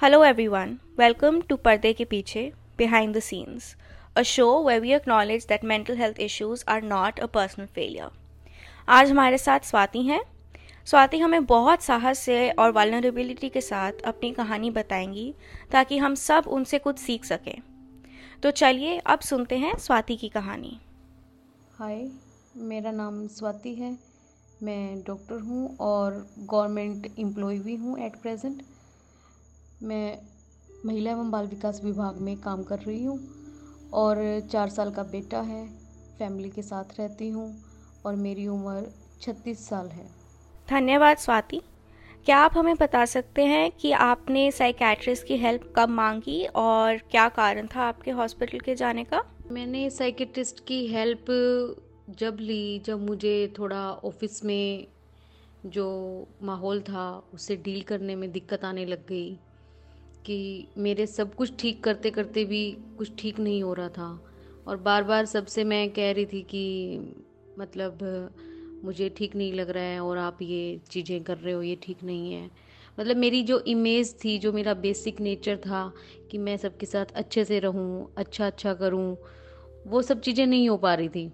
Hello everyone welcome to पर्दे के पीछे behind the scenes a show where we acknowledge that mental health issues are not a personal failure आज हमारे साथ स्वाति हैं। स्वाति हमें बहुत साहस से और वालनरेबिलिटी के साथ अपनी कहानी बताएँगी ताकि हम सब उनसे कुछ सीख सकें। तो चलिए अब सुनते हैं स्वाति की कहानी। हाय मेरा नाम स्वाति है। मैं डॉक्टर हूँ और गवर्नमेंट एम्प्लॉय भी हूँ एट प्रेजेंट मैं महिला एवं बाल विकास विभाग में काम कर रही हूँ और चार साल का बेटा है फैमिली के साथ रहती हूँ और मेरी उम्र छत्तीस साल है। धन्यवाद स्वाति। क्या आप हमें बता सकते हैं कि आपने साइकेट्रिस्ट की हेल्प कब मांगी और क्या कारण था आपके हॉस्पिटल के जाने का? मैंने साइकेट्रिस्ट की हेल्प जब ली जब मुझे थोड़ा ऑफ़िस में जो माहौल था उससे डील करने में दिक्कत आने लग गई। कि मेरे सब कुछ ठीक करते करते भी कुछ ठीक नहीं हो रहा था। और बार बार सबसे मैं कह रही थी कि मतलब मुझे ठीक नहीं लग रहा है और आप ये चीज़ें कर रहे हो, ये ठीक नहीं है। मतलब मेरी जो इमेज थी, जो मेरा बेसिक नेचर था कि मैं सबके साथ अच्छे से रहूँ अच्छा अच्छा करूँ, वो सब चीज़ें नहीं हो पा रही थी।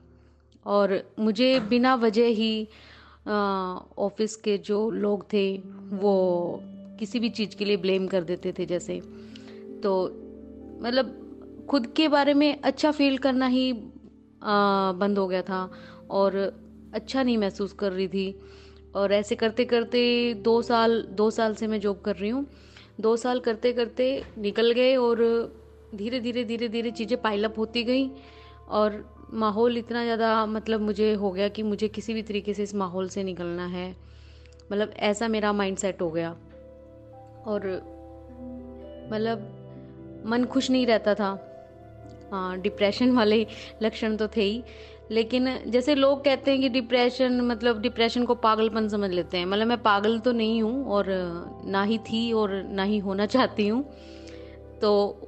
और मुझे बिना वजह ही ऑफ़िस के जो लोग थे, वो किसी भी चीज़ के लिए ब्लेम कर देते थे जैसे। तो मतलब खुद के बारे में अच्छा फील करना ही आ, बंद हो गया था और अच्छा नहीं महसूस कर रही थी। और ऐसे करते करते दो साल दो साल से मैं जॉब कर रही हूँ। दो साल करते करते निकल गए और धीरे धीरे धीरे धीरे चीज़ें पाइलअप होती गई और माहौल इतना ज़्यादा मतलब मुझे हो गया कि मुझे किसी भी तरीके से इस माहौल से निकलना है। मतलब ऐसा मेरा माइंड सेट हो गया। और मतलब मन खुश नहीं रहता था। हाँ डिप्रेशन वाले लक्षण तो थे ही। लेकिन जैसे लोग कहते हैं कि डिप्रेशन मतलब डिप्रेशन को पागलपन समझ लेते हैं। मतलब मैं पागल तो नहीं हूँ और ना ही थी और ना ही होना चाहती हूँ। तो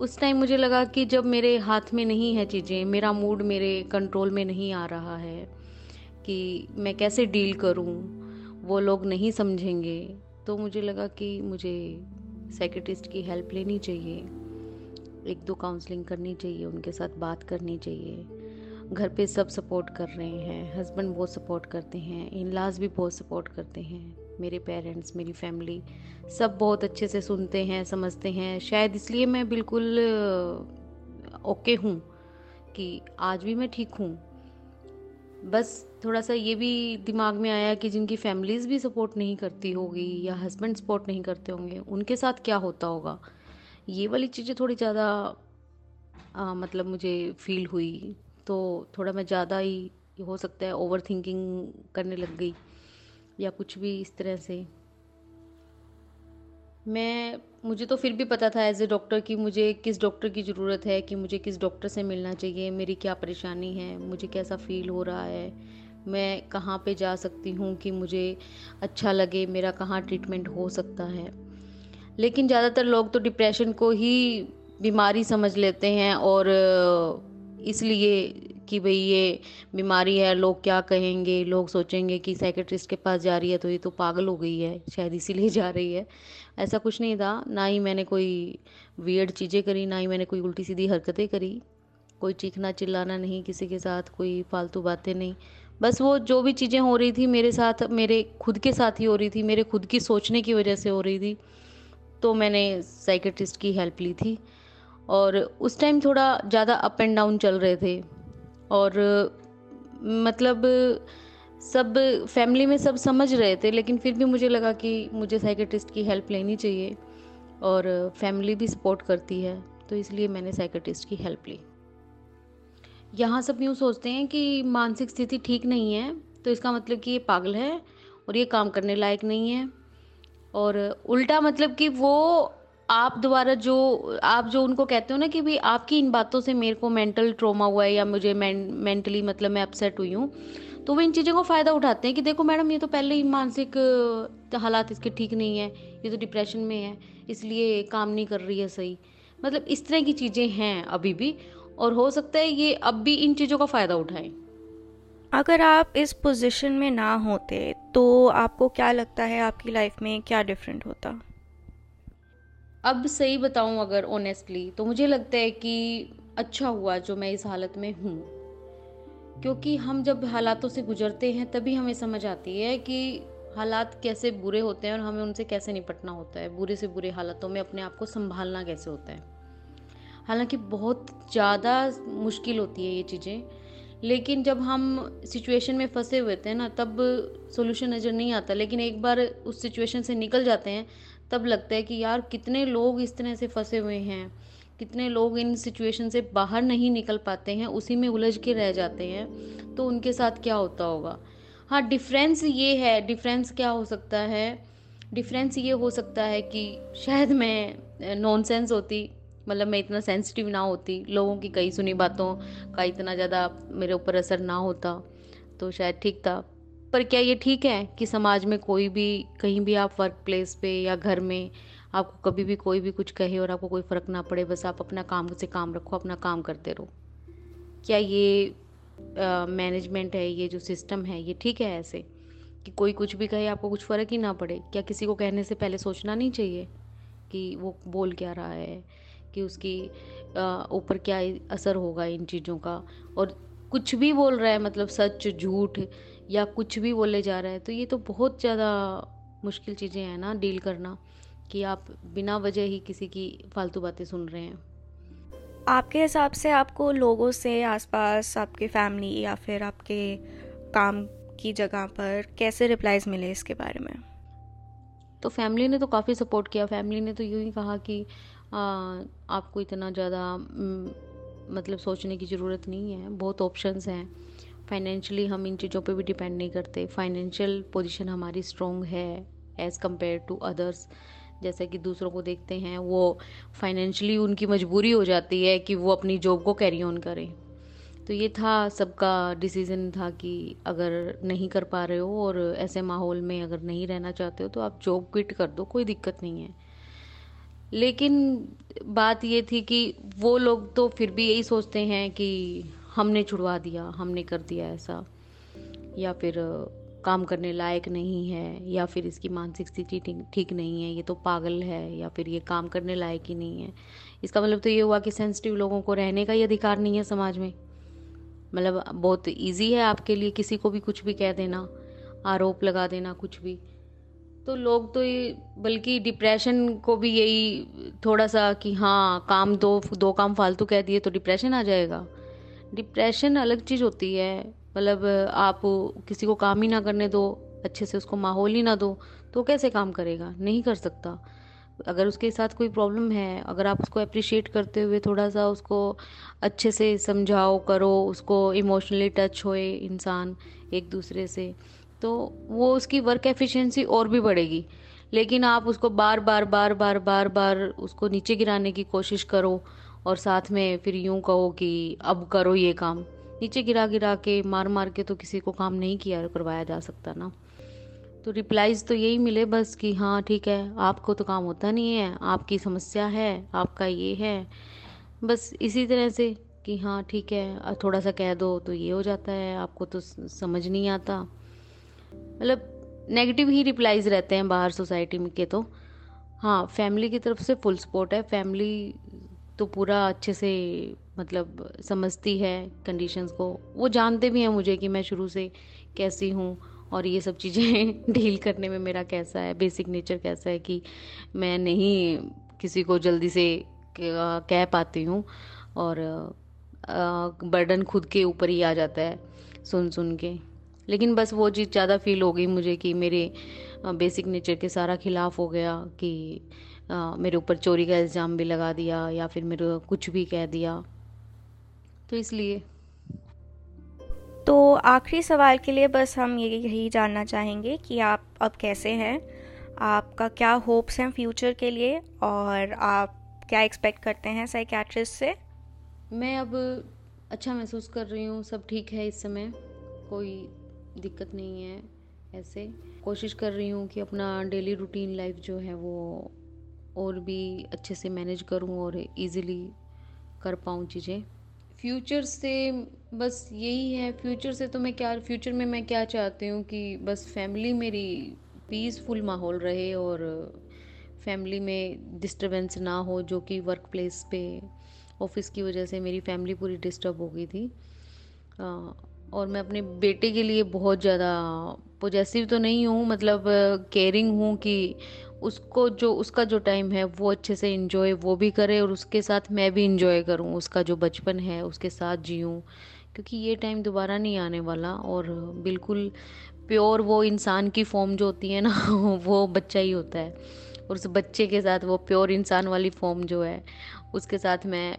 उस टाइम मुझे लगा कि जब मेरे हाथ में नहीं है चीज़ें, मेरा मूड मेरे कंट्रोल में नहीं आ रहा है कि मैं कैसे डील करूँ, वो लोग नहीं समझेंगे। तो मुझे लगा कि मुझे साइकेटिस्ट की हेल्प लेनी चाहिए, एक दो काउंसलिंग करनी चाहिए, उनके साथ बात करनी चाहिए। घर पे सब सपोर्ट कर रहे हैं हस्बैंड बहुत सपोर्ट करते हैं इन लाज भी बहुत सपोर्ट करते हैं, मेरे पेरेंट्स मेरी फैमिली सब बहुत अच्छे से सुनते हैं, समझते हैं। शायद इसलिए मैं बिल्कुल ओके हूँ कि आज भी मैं ठीक हूँ। बस थोड़ा सा ये भी दिमाग में आया कि जिनकी फैमिलीज़ भी सपोर्ट नहीं करती होगी या हस्बैंड सपोर्ट नहीं करते होंगे, उनके साथ क्या होता होगा? ये वाली चीज़ें थोड़ी ज़्यादा मतलब मुझे फील हुई। तो थोड़ा मैं ज़्यादा ही, हो सकता है ओवर थिंकिंग करने लग गई या कुछ भी इस तरह से। मैं, मुझे तो फिर भी पता था एज ए डॉक्टर कि मुझे किस डॉक्टर की ज़रूरत है, कि मुझे किस डॉक्टर से मिलना चाहिए, मेरी क्या परेशानी है, मुझे कैसा फील हो रहा है, मैं कहाँ पे जा सकती हूँ कि मुझे अच्छा लगे, मेरा कहाँ ट्रीटमेंट हो सकता है। लेकिन ज़्यादातर लोग तो डिप्रेशन को ही बीमारी समझ लेते हैं और, इसलिए कि भाई ये बीमारी है, लोग क्या कहेंगे? लोग सोचेंगे कि साइकेट्रिस्ट के पास जा रही है तो ये तो पागल हो गई है, शायद इसीलिए जा रही है। ऐसा कुछ नहीं था, ना ही मैंने कोई वियर्ड चीज़ें करी, ना ही मैंने कोई उल्टी सीधी हरकतें करी। कोई चीखना चिल्लाना नहीं, किसी के साथ कोई फालतू बातें नहीं। बस वो जो भी चीज़ें हो रही थी मेरे साथ, मेरे खुद के साथ ही हो रही थी, मेरे खुद की सोचने की वजह से हो रही थी तो मैंने साइकेट्रिस्ट की हेल्प ली थी। और उस टाइम थोड़ा ज़्यादा अप एंड डाउन चल रहे थे। और मतलब सब फैमिली में सब समझ रहे थे, लेकिन फिर भी मुझे लगा कि मुझे साइकेट्रिस्ट की हेल्प लेनी चाहिए और फैमिली भी सपोर्ट करती है तो इसलिए मैंने साइकेट्रिस्ट की हेल्प ली। यहाँ सब यूँ सोचते हैं कि मानसिक स्थिति ठीक नहीं है तो इसका मतलब कि ये पागल है और ये काम करने लायक नहीं है और उल्टा मतलब कि वो आप द्वारा जो, आप जो उनको कहते हो ना कि भाई आपकी इन बातों से मेरे को मेंटल ट्रोमा हुआ है या मुझे मेंटली मतलब मैं अपसेट हुई हूँ तो वो इन चीज़ों का फ़ायदा उठाते हैं कि देखो मैडम, ये तो पहले ही मानसिक हालात इसके ठीक नहीं है, ये तो डिप्रेशन में है, इसलिए काम नहीं कर रही है सही। मतलब इस तरह की चीज़ें हैं अभी भी, और हो सकता है ये अब भी इन चीज़ों का फ़ायदा उठाएँ। अगर आप इस पोजीशन में ना होते तो आपको क्या लगता है आपकी लाइफ में क्या डिफरेंट होता? अब सही बताऊँ अगर ऑनेस्टली तो मुझे लगता है कि अच्छा हुआ जो मैं इस हालत में हूँ। क्योंकि हम जब हालातों से गुजरते हैं, तभी हमें समझ आती है कि हालात कैसे बुरे होते हैं और हमें उनसे कैसे निपटना होता है। बुरे से बुरे हालातों में अपने आप को संभालना कैसे होता है। हालाँकि बहुत ज़्यादा मुश्किल होती है ये चीज़ें, लेकिन जब हम सिचुएशन में फंसे हुए थे ना, तब सोल्यूशन नज़र नहीं आता। लेकिन एक बार उस सिचुएशन से निकल जाते हैं तब लगता है कि यार कितने लोग इस तरह से फंसे हुए हैं, कितने लोग इन सिचुएशन से बाहर नहीं निकल पाते हैं, उसी में उलझ के रह जाते हैं तो उनके साथ क्या होता होगा? हाँ डिफरेंस ये है डिफरेंस क्या हो सकता है? डिफरेंस ये हो सकता है कि शायद मैं नॉनसेंस होती मतलब मैं इतना सेंसिटिव ना होती, लोगों की कई सुनी बातों का इतना ज़्यादा मेरे ऊपर असर ना होता तो शायद ठीक था। पर क्या ये ठीक है कि समाज में कोई भी, कहीं भी आप वर्क प्लेस पे या घर में आपको कभी भी कोई भी कुछ कहे और आपको कोई फ़र्क ना पड़े, बस आप अपना काम से काम रखो, अपना काम करते रहो। क्या ये मैनेजमेंट है, ये जो सिस्टम है, ये ठीक है ऐसे कि कोई कुछ भी कहे, आपको कुछ फ़र्क ही ना पड़े? क्या किसी को कहने से पहले सोचना नहीं चाहिए कि वो बोल क्या रहा है, कि उसकी ऊपर क्या असर होगा इन चीज़ों का? और कुछ भी बोल रहा है मतलब सच, झूठ या कुछ भी बोले जा रहा है तो ये तो बहुत ज़्यादा मुश्किल चीज़ें हैं ना डील करना कि आप बिना वजह ही किसी की फालतू बातें सुन रहे हैं। आपके हिसाब से आपको लोगों से आसपास आपके फैमिली या फिर आपके काम की जगह पर कैसे रिप्लाइज मिले इसके बारे में? तो फैमिली ने तो काफ़ी सपोर्ट किया। फैमिली ने तो यूँ ही कहा कि आ, आपको इतना ज़्यादा मतलब सोचने की ज़रूरत नहीं है। बहुत ऑप्शंस हैं। फाइनेंशियली हम इन चीज़ों पे भी डिपेंड नहीं करते। फाइनेंशियल पोजीशन हमारी स्ट्रॉन्ग है एज़ कंपेयर टू अदर्स जैसे कि दूसरों को देखते हैं, वो फाइनेंशियली उनकी मजबूरी हो जाती है कि वो अपनी जॉब को कैरी ऑन करें। तो ये था, सबका डिसीज़न था कि अगर नहीं कर पा रहे हो और ऐसे माहौल में अगर नहीं रहना चाहते हो तो आप जॉब क्विट कर दो, कोई दिक्कत नहीं है। लेकिन बात ये थी कि वो लोग तो फिर भी यही सोचते हैं कि हमने छुड़वा दिया, हमने कर दिया ऐसा। या फिर काम करने लायक नहीं है, या फिर इसकी मानसिक स्थिति ठीक नहीं है, ये तो पागल है, या फिर ये काम करने लायक ही नहीं है। इसका मतलब तो ये हुआ कि सेंसिटिव लोगों को रहने का ही अधिकार नहीं है समाज में। मतलब बहुत इजी है आपके लिए किसी को भी कुछ भी कह देना, आरोप लगा देना, कुछ भी। तो लोग तो ये, बल्कि डिप्रेशन को भी यही थोड़ा सा कि हाँ काम दो दो काम फालतू कह दिए तो डिप्रेशन आ जाएगा। डिप्रेशन अलग चीज़ होती है। मतलब आप किसी को काम ही ना करने दो, अच्छे से उसको माहौल ही ना दो तो कैसे काम करेगा? नहीं कर सकता। अगर उसके साथ कोई प्रॉब्लम है, अगर आप उसको अप्रिशिएट करते हुए थोड़ा सा उसको अच्छे से समझाओ, करो, उसको इमोशनली टच होए इंसान एक दूसरे से तो वो उसकी वर्क एफिशिएंसी और भी बढ़ेगी। लेकिन आप उसको बार बार बार बार बार बार उसको नीचे गिराने की कोशिश करो और साथ में फिर यूँ कहो कि अब करो ये काम। नीचे गिरा गिरा के, मार मार के तो किसी को काम नहीं किया करवाया जा सकता ना। तो रिप्लाईज तो यही मिले बस कि हाँ ठीक है, आपको तो काम होता नहीं है, आपकी समस्या है, आपका ये है। बस इसी तरह से कि हाँ ठीक है थोड़ा सा कह दो तो ये हो जाता है, आपको तो समझ नहीं आता। मतलब नेगेटिव ही रिप्लाइज रहते हैं बाहर सोसाइटी में के तो। हाँ फैमिली की तरफ़ से फुल सपोर्ट है। फैमिली तो पूरा अच्छे से मतलब समझती है कंडीशंस को। वो जानते भी हैं मुझे कि मैं शुरू से कैसी हूँ और ये सब चीज़ें डील करने में मेरा कैसा है बेसिक नेचर कैसा है कि मैं नहीं किसी को जल्दी से कह पाती हूँ और बर्डन खुद के ऊपर ही आ जाता है सुन सुन के। लेकिन बस वो चीज़ ज़्यादा फील हो गई मुझे कि मेरे बेसिक नेचर के सारा खिलाफ हो गया कि मेरे ऊपर चोरी का इल्ज़ाम भी लगा दिया या फिर मेरे कुछ भी कह दिया। तो इसलिए। तो आखिरी सवाल के लिए बस हम ये यही जानना चाहेंगे कि आप अब कैसे हैं? आपका क्या होप्स हैं फ्यूचर के लिए? और आप क्या एक्सपेक्ट करते हैं साइकेट्रिस्ट से? मैं अब अच्छा महसूस कर रही हूँ सब ठीक है इस समय। कोई दिक्कत नहीं है ऐसे। कोशिश कर रही हूँ कि अपना डेली रूटीन लाइफ जो है वो और भी अच्छे से मैनेज करूँ और इजीली कर पाऊँ चीज़ें। फ्यूचर से बस यही है। फ्यूचर से तो मैं क्या फ्यूचर में मैं क्या चाहती हूँ कि बस फैमिली मेरी पीसफुल माहौल रहे और फैमिली में डिस्टरबेंस ना हो, जो कि वर्क प्लेस पे ऑफ़िस की वजह से मेरी फैमिली पूरी डिस्टर्ब हो गई थी। और मैं अपने बेटे के लिए बहुत ज़्यादा पोजेसिव तो नहीं हूँ मतलब केयरिंग हूँ कि उसको जो, उसका जो टाइम है, वो अच्छे से इंजॉय वो भी करे और उसके साथ मैं भी इंजॉय करूँ, उसका जो बचपन है, उसके साथ जीऊँ। क्योंकि ये टाइम दोबारा नहीं आने वाला और बिल्कुल प्योर वो इंसान की फॉर्म जो होती है ना, वो बच्चा ही होता है। और उस बच्चे के साथ वो प्योर इंसान वाली फॉर्म जो है, उसके साथ मैं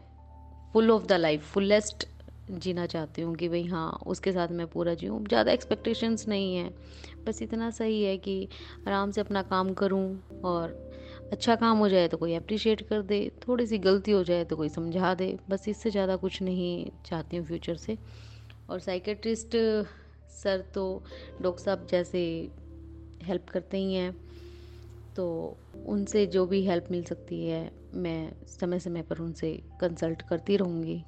full of the life fullest जीना चाहती हूँ कि भाई हाँ उसके साथ मैं पूरा जीऊँ। ज़्यादा एक्सपेक्टेशंस नहीं है। बस इतना सही है कि आराम से अपना काम करूँ और अच्छा काम हो जाए तो कोई अप्रिशिएट कर दे थोड़ी सी गलती हो जाए तो कोई समझा दे। बस इससे ज़्यादा कुछ नहीं चाहती हूँ फ्यूचर से। और साइकेट्रिस्ट सर तो डॉक्टर साहब जैसे हेल्प करते ही हैं तो उनसे जो भी हेल्प मिल सकती है, मैं समय समय पर उनसे कंसल्ट करती रहूँगी।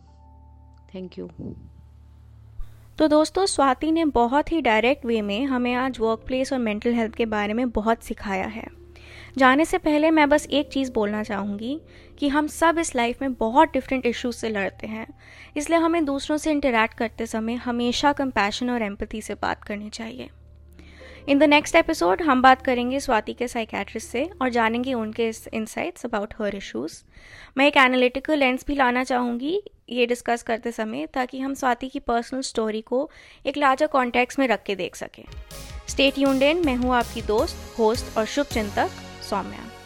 थैंक यू तो दोस्तों, स्वाति ने बहुत ही डायरेक्ट वे में हमें आज वर्क प्लेस और मेंटल हेल्थ के बारे में बहुत सिखाया है। जाने से पहले मैं बस एक चीज़ बोलना चाहूँगी कि हम सब इस लाइफ में बहुत डिफरेंट इश्यूज़ से लड़ते हैं। इसलिए हमें दूसरों से इंटरेक्ट करते समय हमेशा कंपैशन और एम्पति से बात करनी चाहिए। इन द नेक्स्ट एपिसोड हम बात करेंगे स्वाति के साइकेट्रिस्ट से और जानेंगे उनके इंसाइट्स अबाउट हर इश्यूज़ मैं एक एनालिटिकल लेंस भी लाना चाहूँगी ये डिस्कस करते समय ताकि हम स्वाति की पर्सनल स्टोरी को एक लार्जर कॉन्टेक्स्ट में रख के देख सकें। स्टेट यून मैं हूँ आपकी दोस्त होस्ट और शुभ चिंतक सौम्या।